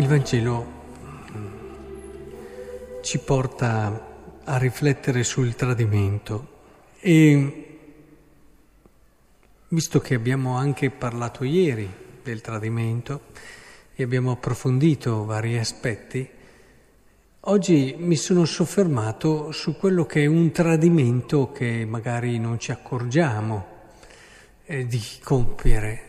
il Vangelo mm, ci porta a riflettere sul tradimento. E visto che abbiamo anche parlato ieri del tradimento e abbiamo approfondito vari aspetti, oggi mi sono soffermato su quello che è un tradimento che magari non ci accorgiamo eh, di compiere,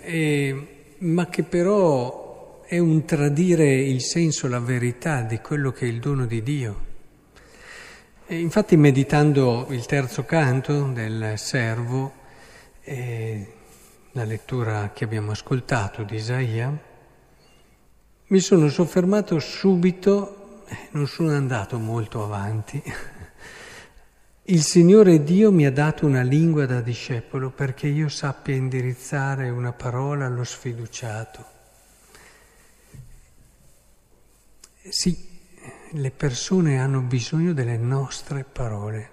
eh, ma che però è un tradire il senso, la verità di quello che è il dono di Dio. E infatti meditando il terzo canto del servo, eh, la lettura che abbiamo ascoltato di Isaia, mi sono soffermato subito, eh, non sono andato molto avanti. Il Signore Dio mi ha dato una lingua da discepolo perché io sappia indirizzare una parola allo sfiduciato. Sì, le persone hanno bisogno delle nostre parole.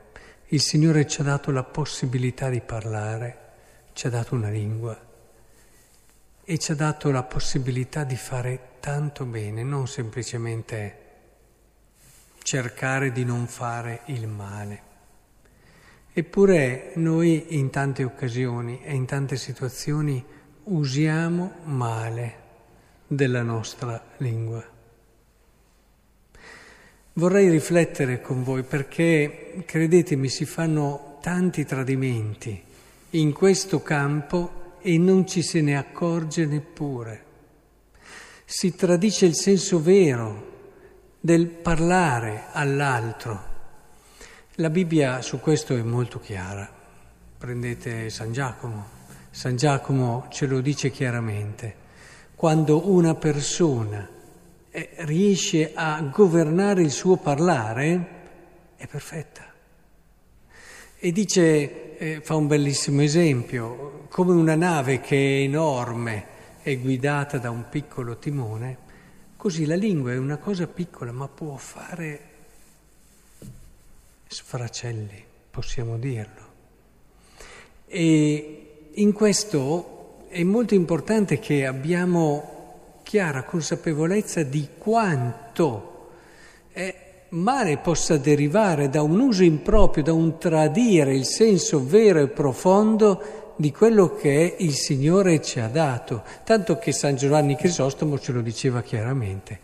Il Signore ci ha dato la possibilità di parlare, ci ha dato una lingua e ci ha dato la possibilità di fare tanto bene, non semplicemente cercare di non fare il male. Eppure noi in tante occasioni e in tante situazioni usiamo male della nostra lingua. Vorrei riflettere con voi perché, credetemi, si fanno tanti tradimenti in questo campo e non ci se ne accorge neppure. Si tradisce il senso vero del parlare all'altro. La Bibbia su questo è molto chiara. Prendete San Giacomo. San Giacomo ce lo dice chiaramente. Quando una persona riesce a governare il suo parlare, è perfetta. E dice, eh, fa un bellissimo esempio, come una nave che è enorme e guidata da un piccolo timone, così la lingua è una cosa piccola ma può fare sfracelli, possiamo dirlo. E in questo è molto importante che abbiamo chiara consapevolezza di quanto male possa derivare da un uso improprio, da un tradire il senso vero e profondo di quello che il Signore ci ha dato. Tanto che San Giovanni Crisostomo ce lo diceva chiaramente.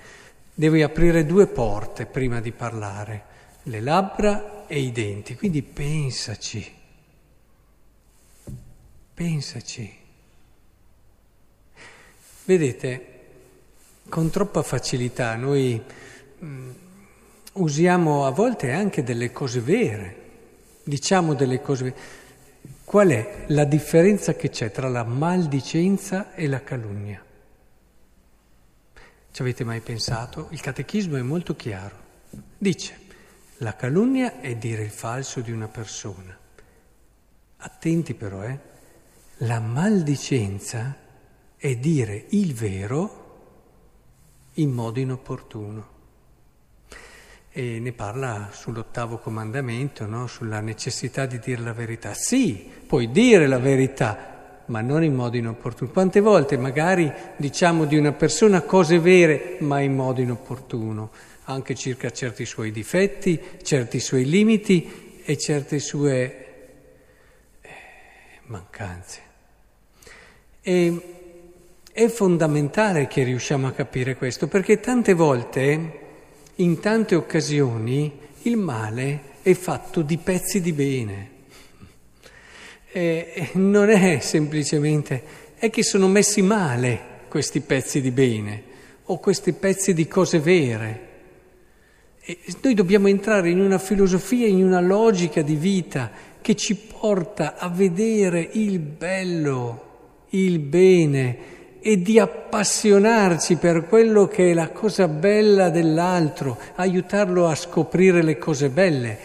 Devi aprire due porte prima di parlare, le labbra e i denti. Quindi pensaci, pensaci. Vedete, con troppa facilità noi mh, mm, usiamo a volte anche delle cose vere, diciamo delle cose vere. Qual è la differenza che c'è tra la maldicenza e la calunnia? Ci avete mai pensato? Il catechismo è molto chiaro. Dice, la calunnia è dire il falso di una persona. Attenti però, eh? La maldicenza è dire il vero in modo inopportuno. E ne parla sull'ottavo comandamento, no? sulla necessità di dire la verità. Sì, puoi dire la verità, ma non in modo inopportuno. Quante volte magari diciamo di una persona cose vere, ma in modo inopportuno, anche circa certi suoi difetti, certi suoi limiti e certe sue eh, mancanze. E è fondamentale che riusciamo a capire questo, perché tante volte, in tante occasioni, il male è fatto di pezzi di bene. E non è semplicemente, è che sono messi male questi pezzi di bene o questi pezzi di cose vere. E noi dobbiamo entrare in una filosofia, in una logica di vita che ci porta a vedere il bello, il bene, e di appassionarci per quello che è la cosa bella dell'altro, aiutarlo a scoprire le cose belle.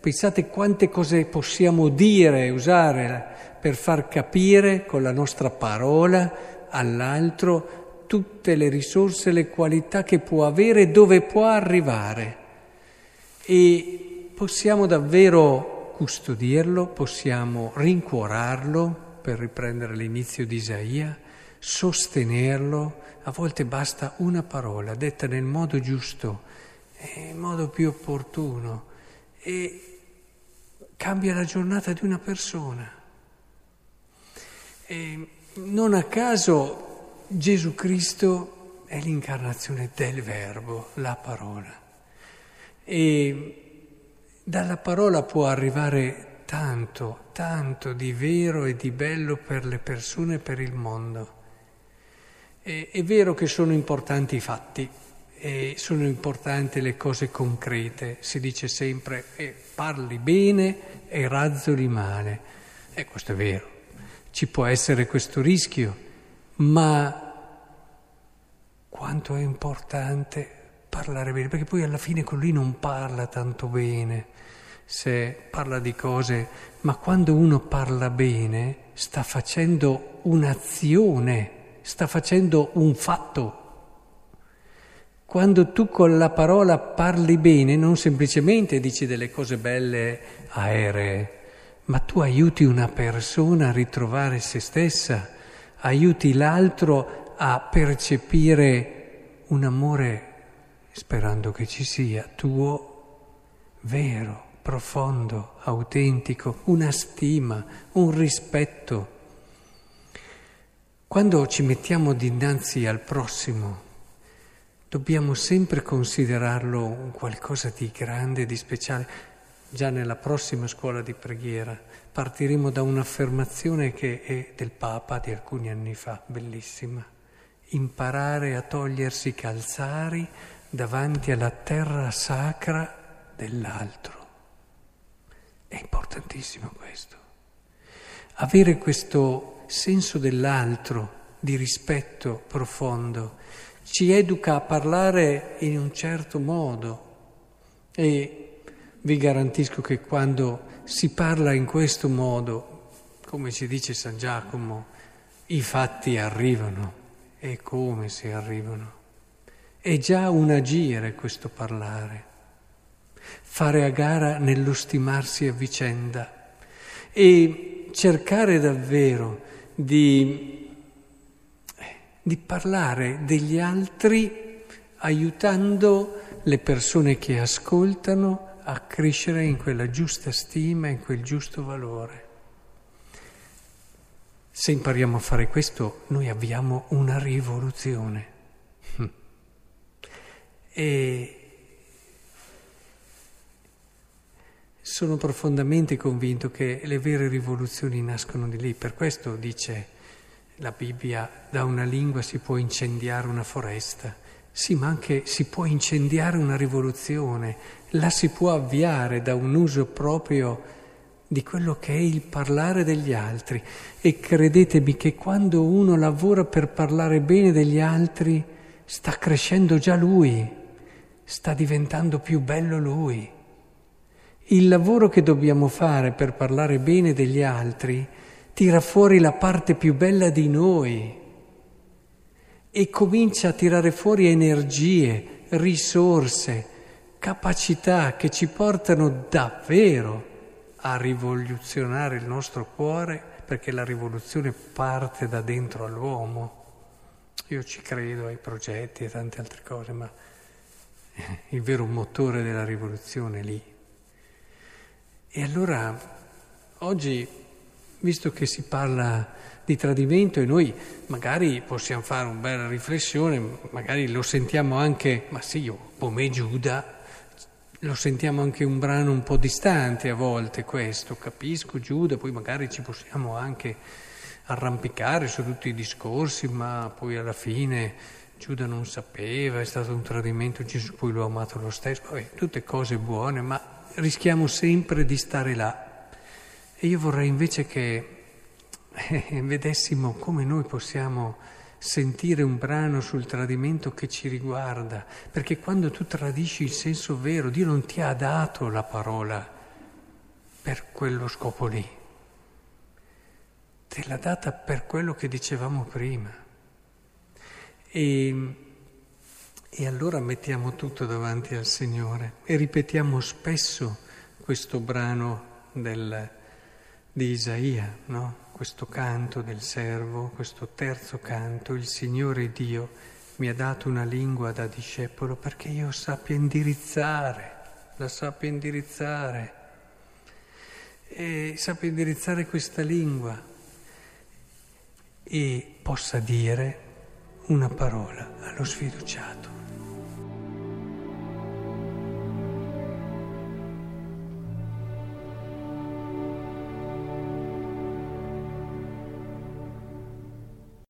Pensate quante cose possiamo dire, usare per far capire con la nostra parola all'altro tutte le risorse, le qualità che può avere, dove può arrivare. E possiamo davvero custodirlo, possiamo rincuorarlo, per riprendere l'inizio di Isaia, sostenerlo, a volte basta una parola detta nel modo giusto, nel modo più opportuno e cambia la giornata di una persona. E non a caso Gesù Cristo è l'incarnazione del Verbo, la parola. E dalla parola può arrivare tanto, tanto di vero e di bello per le persone e per il mondo. E, è vero che sono importanti i fatti, e sono importanti le cose concrete, si dice sempre eh, parli bene e razzoli male. E questo è vero, ci può essere questo rischio, ma quanto è importante parlare bene, perché poi alla fine con lui non parla tanto bene, se parla di cose, ma quando uno parla bene sta facendo un'azione, sta facendo un fatto. Quando tu con la parola parli bene, non semplicemente dici delle cose belle aeree, ma tu aiuti una persona a ritrovare se stessa, aiuti l'altro a percepire un amore, sperando che ci sia, tuo, vero, profondo, autentico, una stima, un rispetto. Quando ci mettiamo dinanzi al prossimo, dobbiamo sempre considerarlo un qualcosa di grande, di speciale già nella prossima scuola di preghiera partiremo da un'affermazione che è del Papa di alcuni anni fa, bellissima. Imparare a togliersi i calzari davanti alla terra sacra dell'altro. È importantissimo questo. Avere questo senso dell'altro, di rispetto profondo, ci educa a parlare in un certo modo. E vi garantisco che quando si parla in questo modo, come ci dice San Giacomo, i fatti arrivano. E come si arrivano. È già un agire questo parlare, fare a gara nello stimarsi a vicenda. E cercare davvero di, di parlare degli altri aiutando le persone che ascoltano a crescere in quella giusta stima, in quel giusto valore. Se impariamo a fare questo, noi abbiamo una rivoluzione. E sono profondamente convinto che le vere rivoluzioni nascono di lì. Per questo dice la Bibbia, da una lingua si può incendiare una foresta. Sì, ma anche si può incendiare una rivoluzione, la si può avviare da un uso proprio di quello che è il parlare degli altri. E credetemi che quando uno lavora per parlare bene degli altri, sta crescendo già lui, sta diventando più bello lui. Il lavoro che dobbiamo fare per parlare bene degli altri tira fuori la parte più bella di noi e comincia a tirare fuori energie, risorse, capacità che ci portano davvero a rivoluzionare il nostro cuore, perché la rivoluzione parte da dentro all'uomo. Io ci credo ai progetti e tante altre cose, ma il vero motore della rivoluzione è lì. E allora oggi, visto che si parla di tradimento e noi magari possiamo fare una bella riflessione, magari lo sentiamo anche, ma sì, io come Giuda, lo sentiamo anche un brano un po' distante a volte questo, capisco Giuda, poi magari ci possiamo anche arrampicare su tutti i discorsi, ma poi alla fine Giuda non sapeva, è stato un tradimento, Gesù poi lo ha amato lo stesso, Vabbè, tutte cose buone, ma rischiamo sempre di stare là. E io vorrei invece che e vedessimo come noi possiamo sentire un brano sul tradimento che ci riguarda, perché quando tu tradisci il senso vero, Dio non ti ha dato la parola per quello scopo lì, te l'ha data per quello che dicevamo prima. E, e allora mettiamo tutto davanti al Signore e ripetiamo spesso questo brano del di Isaia, no? questo canto del servo, questo terzo canto, il Signore Dio mi ha dato una lingua da discepolo perché io sappia indirizzare, la sappia indirizzare e sappia indirizzare questa lingua e possa dire una parola allo sfiduciato.